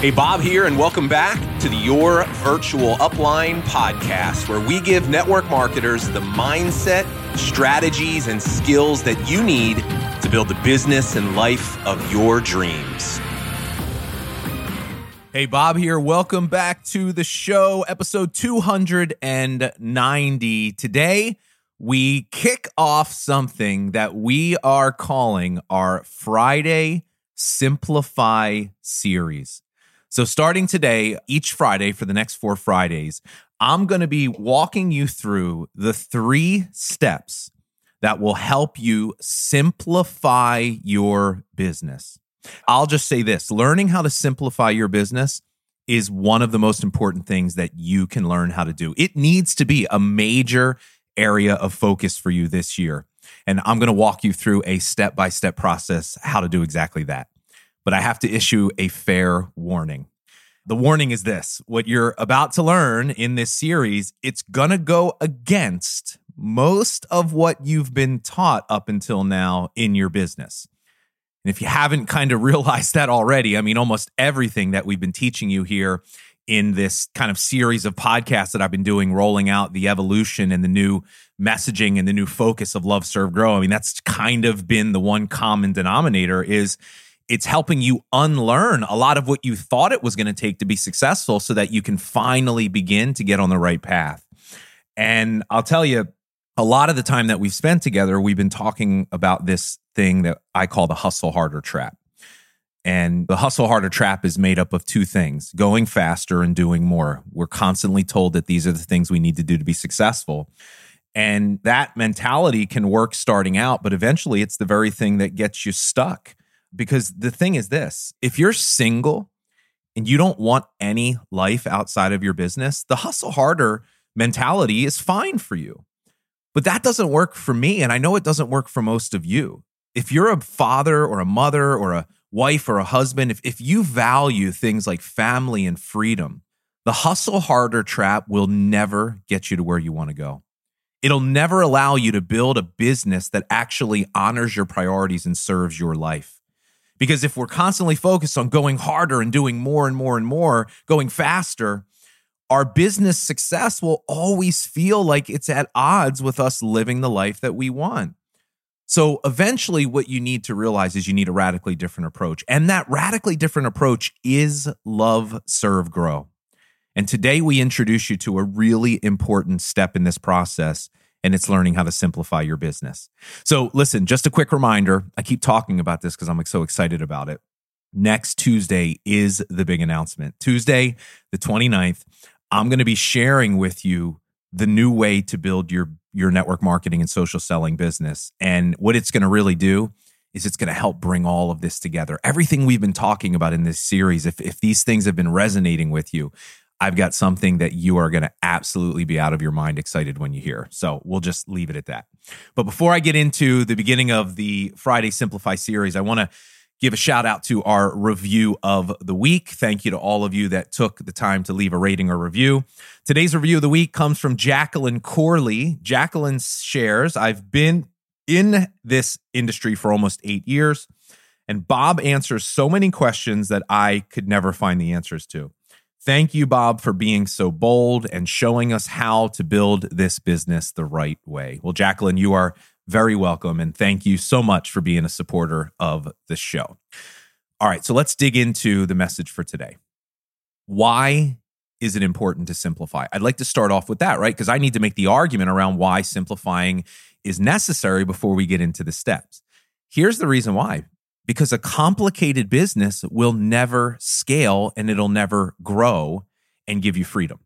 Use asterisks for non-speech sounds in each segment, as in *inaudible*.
Hey, Bob here, and welcome back to the Your Virtual Upline podcast, where we give network marketers the mindset, strategies, and skills that you need to build the business and life of your dreams. Hey, Bob here. Welcome back to the show, episode 290. Today, we kick off something that we are calling our Friday Simplify series. So, starting today, each Friday for the next four Fridays, I'm going to be walking you through the three steps that will help you simplify your business. I'll just say this learning how to simplify your business is one of the most important things that you can learn how to do. It needs to be a major area of focus for you this year. And I'm going to walk you through a step by step process how to do exactly that but I have to issue a fair warning. The warning is this what you're about to learn in this series, it's going to go against most of what you've been taught up until now in your business. And if you haven't kind of *laughs* realized that already, I mean, almost everything that we've been teaching you here in this kind of series of podcasts that I've been doing, rolling out the evolution and the new messaging and the new focus of Love, Serve, Grow. I mean, that's kind of been the one common denominator is it's helping you unlearn a lot of what you thought it was going to take to be successful so that you can finally begin to get on the right path. And I'll tell you, a lot of the time that we've spent together, we've been talking about this thing that I call the hustle harder trap. And the hustle harder trap is made up of two things going faster and doing more. We're constantly told that these are the things we need to do to be successful. And that mentality can work starting out, but eventually it's the very thing that gets you stuck because the thing is this if you're single and you don't want any life outside of your business, the hustle harder mentality is fine for you. But that doesn't work for me. And I know it doesn't work for most of you. If you're a father or a mother or a wife or a husband, if, if you value things like family and freedom, the hustle harder trap will never get you to where you want to go. It'll never allow you to build a business that actually honors your priorities and serves your life. Because if we're constantly focused on going harder and doing more and more and more, going faster, our business success will always feel like it's at odds with us living the life that we want. So eventually, what you need to realize is you need a radically different approach. And that radically different approach is love, serve, grow. And today we introduce you to a really important step in this process and it's learning how to simplify your business. So, listen, just a quick reminder I keep talking about this because I'm so excited about it. Next Tuesday is the big announcement. Tuesday, the 29th, I'm going to be sharing with you the new way to build your your network marketing and social selling business. And what it's going to really do is it's going to help bring all of this together. Everything we've been talking about in this series, if if these things have been resonating with you, I've got something that you are going to absolutely be out of your mind excited when you hear. So we'll just leave it at that. But before I get into the beginning of the Friday Simplify series, I want to give a shout out to our review of the week. Thank you to all of you that took the time to leave a rating or review. Today's review of the week comes from Jacqueline Corley. Jacqueline shares, I've been in this industry for almost eight years, and Bob answers so many questions that I could never find the answers to. Thank you, Bob, for being so bold and showing us how to build this business the right way. Well, Jacqueline, you are very welcome. And thank you so much for being a supporter of the show. All right, so let's dig into the message for today. Why is it important to simplify? I'd like to start off with that, right? Because I need to make the argument around why simplifying is necessary before we get into the steps. Here's the reason why because a complicated business will never scale and it'll never grow and give you freedom.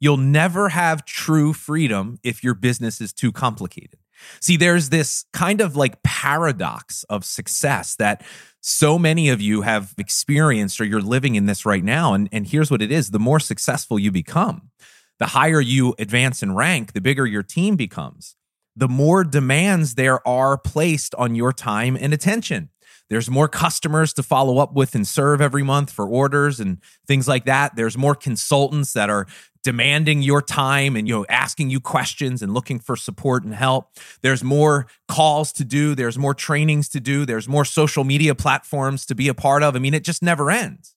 You'll never have true freedom if your business is too complicated. See, there's this kind of like paradox of success that so many of you have experienced or you're living in this right now. And, and here's what it is the more successful you become, the higher you advance in rank, the bigger your team becomes, the more demands there are placed on your time and attention. There's more customers to follow up with and serve every month for orders and things like that. There's more consultants that are demanding your time and you know asking you questions and looking for support and help. There's more calls to do, there's more trainings to do, there's more social media platforms to be a part of. I mean, it just never ends.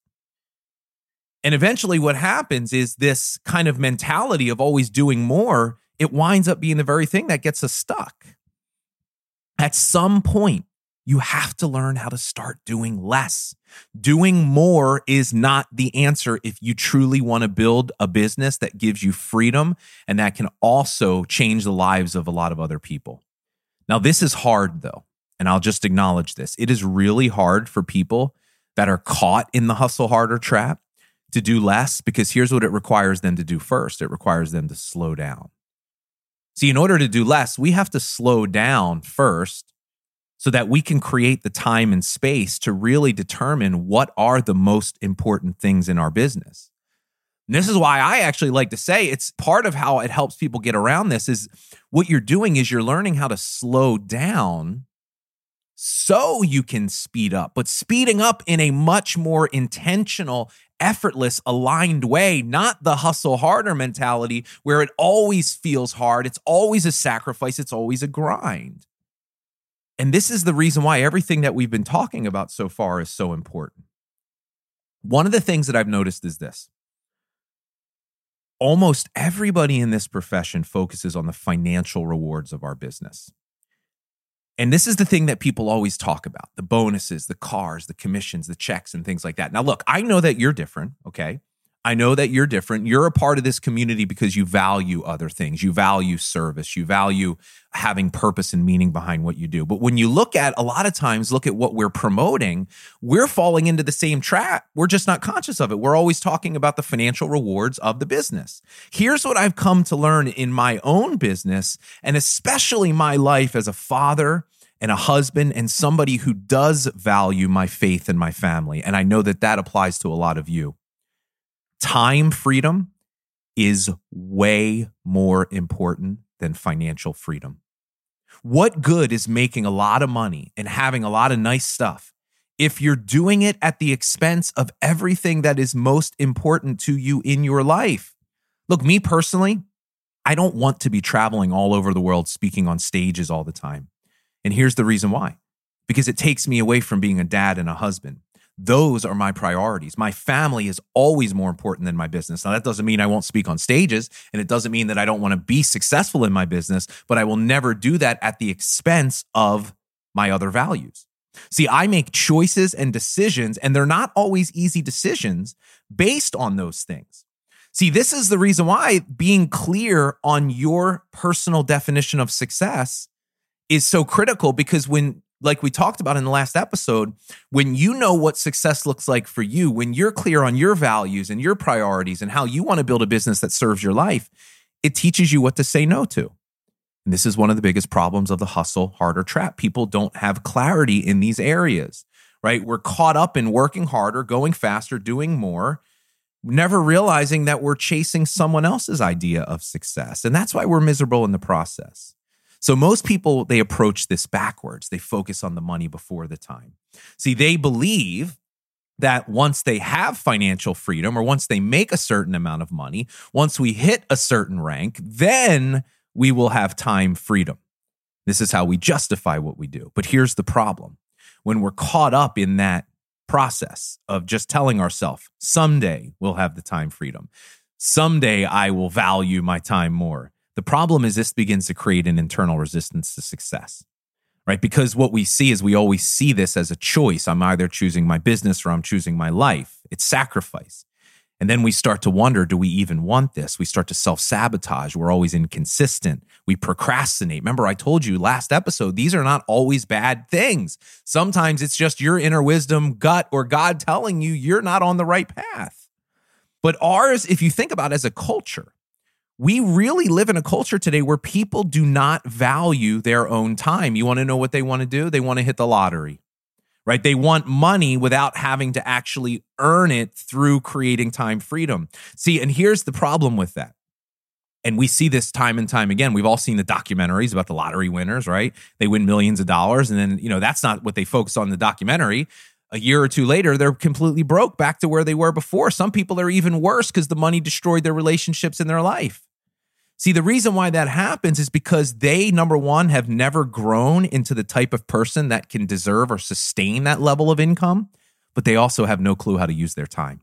And eventually, what happens is this kind of mentality of always doing more, it winds up being the very thing that gets us stuck. At some point, you have to learn how to start doing less. Doing more is not the answer if you truly want to build a business that gives you freedom and that can also change the lives of a lot of other people. Now, this is hard though, and I'll just acknowledge this. It is really hard for people that are caught in the hustle harder trap to do less because here's what it requires them to do first it requires them to slow down. See, in order to do less, we have to slow down first so that we can create the time and space to really determine what are the most important things in our business. And this is why I actually like to say it's part of how it helps people get around this is what you're doing is you're learning how to slow down so you can speed up, but speeding up in a much more intentional, effortless, aligned way, not the hustle harder mentality where it always feels hard. It's always a sacrifice, it's always a grind. And this is the reason why everything that we've been talking about so far is so important. One of the things that I've noticed is this almost everybody in this profession focuses on the financial rewards of our business. And this is the thing that people always talk about the bonuses, the cars, the commissions, the checks, and things like that. Now, look, I know that you're different, okay? I know that you're different. You're a part of this community because you value other things. You value service. You value having purpose and meaning behind what you do. But when you look at a lot of times, look at what we're promoting, we're falling into the same trap. We're just not conscious of it. We're always talking about the financial rewards of the business. Here's what I've come to learn in my own business, and especially my life as a father and a husband and somebody who does value my faith and my family. And I know that that applies to a lot of you time freedom is way more important than financial freedom. What good is making a lot of money and having a lot of nice stuff if you're doing it at the expense of everything that is most important to you in your life? Look, me personally, I don't want to be traveling all over the world speaking on stages all the time. And here's the reason why because it takes me away from being a dad and a husband. Those are my priorities. My family is always more important than my business. Now, that doesn't mean I won't speak on stages, and it doesn't mean that I don't want to be successful in my business, but I will never do that at the expense of my other values. See, I make choices and decisions, and they're not always easy decisions based on those things. See, this is the reason why being clear on your personal definition of success is so critical because when like we talked about in the last episode, when you know what success looks like for you, when you're clear on your values and your priorities and how you want to build a business that serves your life, it teaches you what to say no to. And this is one of the biggest problems of the hustle harder trap. People don't have clarity in these areas, right? We're caught up in working harder, going faster, doing more, never realizing that we're chasing someone else's idea of success. And that's why we're miserable in the process. So most people, they approach this backwards. They focus on the money before the time. See, they believe that once they have financial freedom or once they make a certain amount of money, once we hit a certain rank, then we will have time freedom. This is how we justify what we do. But here's the problem when we're caught up in that process of just telling ourselves, someday we'll have the time freedom, someday I will value my time more. The problem is this begins to create an internal resistance to success, right? Because what we see is we always see this as a choice. I'm either choosing my business or I'm choosing my life. It's sacrifice. And then we start to wonder do we even want this? We start to self sabotage. We're always inconsistent. We procrastinate. Remember, I told you last episode, these are not always bad things. Sometimes it's just your inner wisdom, gut, or God telling you you're not on the right path. But ours, if you think about it as a culture, we really live in a culture today where people do not value their own time. You want to know what they want to do? They want to hit the lottery, right? They want money without having to actually earn it through creating time freedom. See, and here's the problem with that. And we see this time and time again. We've all seen the documentaries about the lottery winners, right? They win millions of dollars. And then, you know, that's not what they focus on in the documentary a year or two later, they're completely broke back to where they were before. Some people are even worse because the money destroyed their relationships in their life. See, the reason why that happens is because they, number one, have never grown into the type of person that can deserve or sustain that level of income, but they also have no clue how to use their time.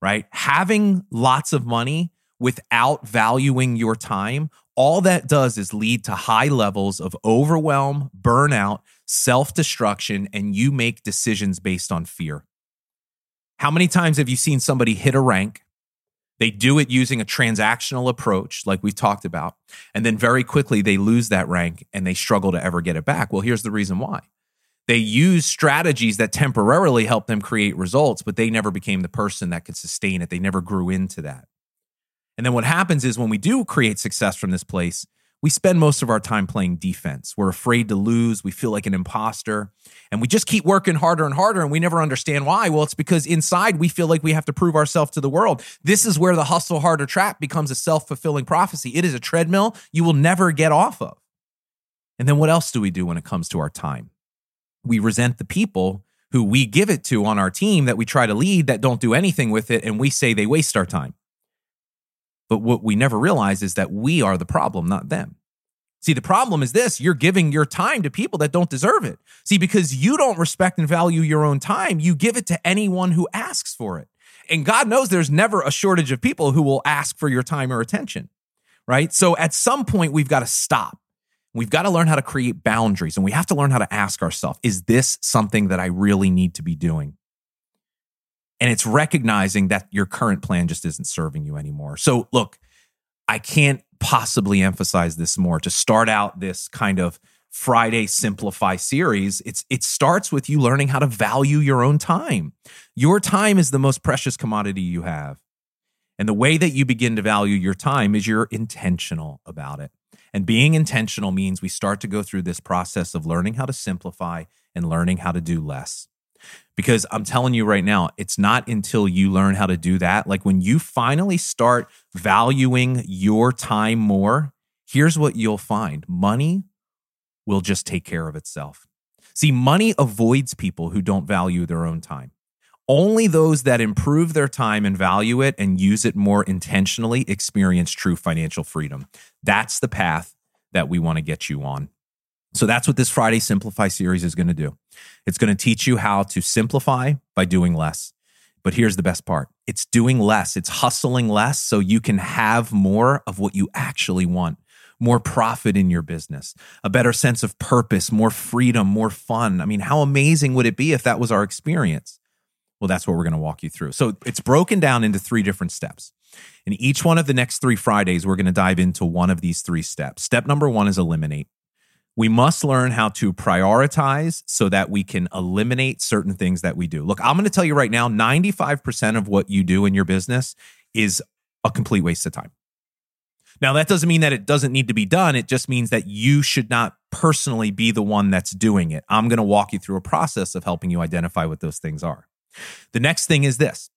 right? Having lots of money without valuing your time, all that does is lead to high levels of overwhelm, burnout, self destruction, and you make decisions based on fear. How many times have you seen somebody hit a rank? They do it using a transactional approach, like we've talked about. And then very quickly, they lose that rank and they struggle to ever get it back. Well, here's the reason why they use strategies that temporarily help them create results, but they never became the person that could sustain it. They never grew into that. And then what happens is when we do create success from this place, we spend most of our time playing defense. We're afraid to lose. We feel like an imposter. And we just keep working harder and harder, and we never understand why. Well, it's because inside we feel like we have to prove ourselves to the world. This is where the hustle harder trap becomes a self fulfilling prophecy. It is a treadmill you will never get off of. And then what else do we do when it comes to our time? We resent the people who we give it to on our team that we try to lead that don't do anything with it, and we say they waste our time. But what we never realize is that we are the problem, not them. See, the problem is this you're giving your time to people that don't deserve it. See, because you don't respect and value your own time, you give it to anyone who asks for it. And God knows there's never a shortage of people who will ask for your time or attention, right? So at some point, we've got to stop. We've got to learn how to create boundaries and we have to learn how to ask ourselves, is this something that I really need to be doing? And it's recognizing that your current plan just isn't serving you anymore. So, look, I can't possibly emphasize this more. To start out this kind of Friday Simplify series, it's it starts with you learning how to value your own time. Your time is the most precious commodity you have. And the way that you begin to value your time is you're intentional about it. And being intentional means we start to go through this process of learning how to simplify and learning how to do less. Because I'm telling you right now, it's not until you learn how to do that. Like when you finally start valuing your time more, here's what you'll find money will just take care of itself. See, money avoids people who don't value their own time. Only those that improve their time and value it and use it more intentionally experience true financial freedom. That's the path that we want to get you on. So that's what this Friday Simplify series is going to do. It's going to teach you how to simplify by doing less. But here's the best part it's doing less, it's hustling less so you can have more of what you actually want more profit in your business, a better sense of purpose, more freedom, more fun. I mean, how amazing would it be if that was our experience? Well, that's what we're going to walk you through. So it's broken down into three different steps. In each one of the next three Fridays, we're going to dive into one of these three steps. Step number one is eliminate we must learn how to prioritize so that we can eliminate certain things that we do. Look, I'm going to tell you right now 95% of what you do in your business is a complete waste of time. Now, that doesn't mean that it doesn't need to be done. It just means that you should not personally be the one that's doing it. I'm going to walk you through a process of helping you identify what those things are. The next thing is this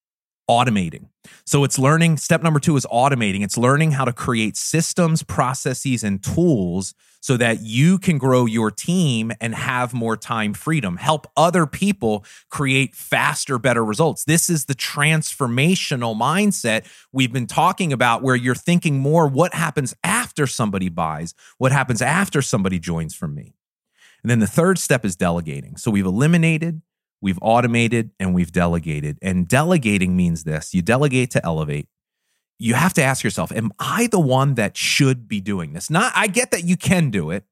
automating. So it's learning, step number two is automating. It's learning how to create systems, processes, and tools so that you can grow your team and have more time freedom, help other people create faster, better results. This is the transformational mindset we've been talking about, where you're thinking more what happens after somebody buys, what happens after somebody joins from me. And then the third step is delegating. So we've eliminated, we've automated, and we've delegated. And delegating means this you delegate to elevate you have to ask yourself, am I the one that should be doing this? Not, I get that you can do it,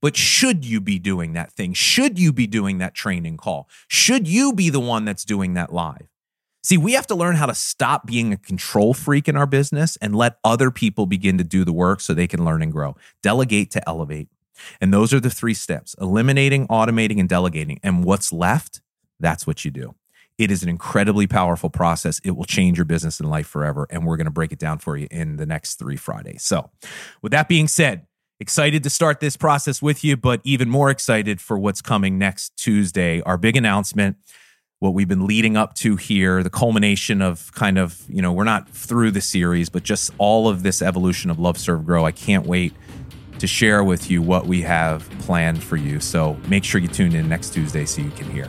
but should you be doing that thing? Should you be doing that training call? Should you be the one that's doing that live? See, we have to learn how to stop being a control freak in our business and let other people begin to do the work so they can learn and grow. Delegate to elevate. And those are the three steps eliminating, automating, and delegating. And what's left, that's what you do. It is an incredibly powerful process. It will change your business and life forever. And we're going to break it down for you in the next three Fridays. So, with that being said, excited to start this process with you, but even more excited for what's coming next Tuesday. Our big announcement, what we've been leading up to here, the culmination of kind of, you know, we're not through the series, but just all of this evolution of Love, Serve, Grow. I can't wait to share with you what we have planned for you. So make sure you tune in next Tuesday so you can hear.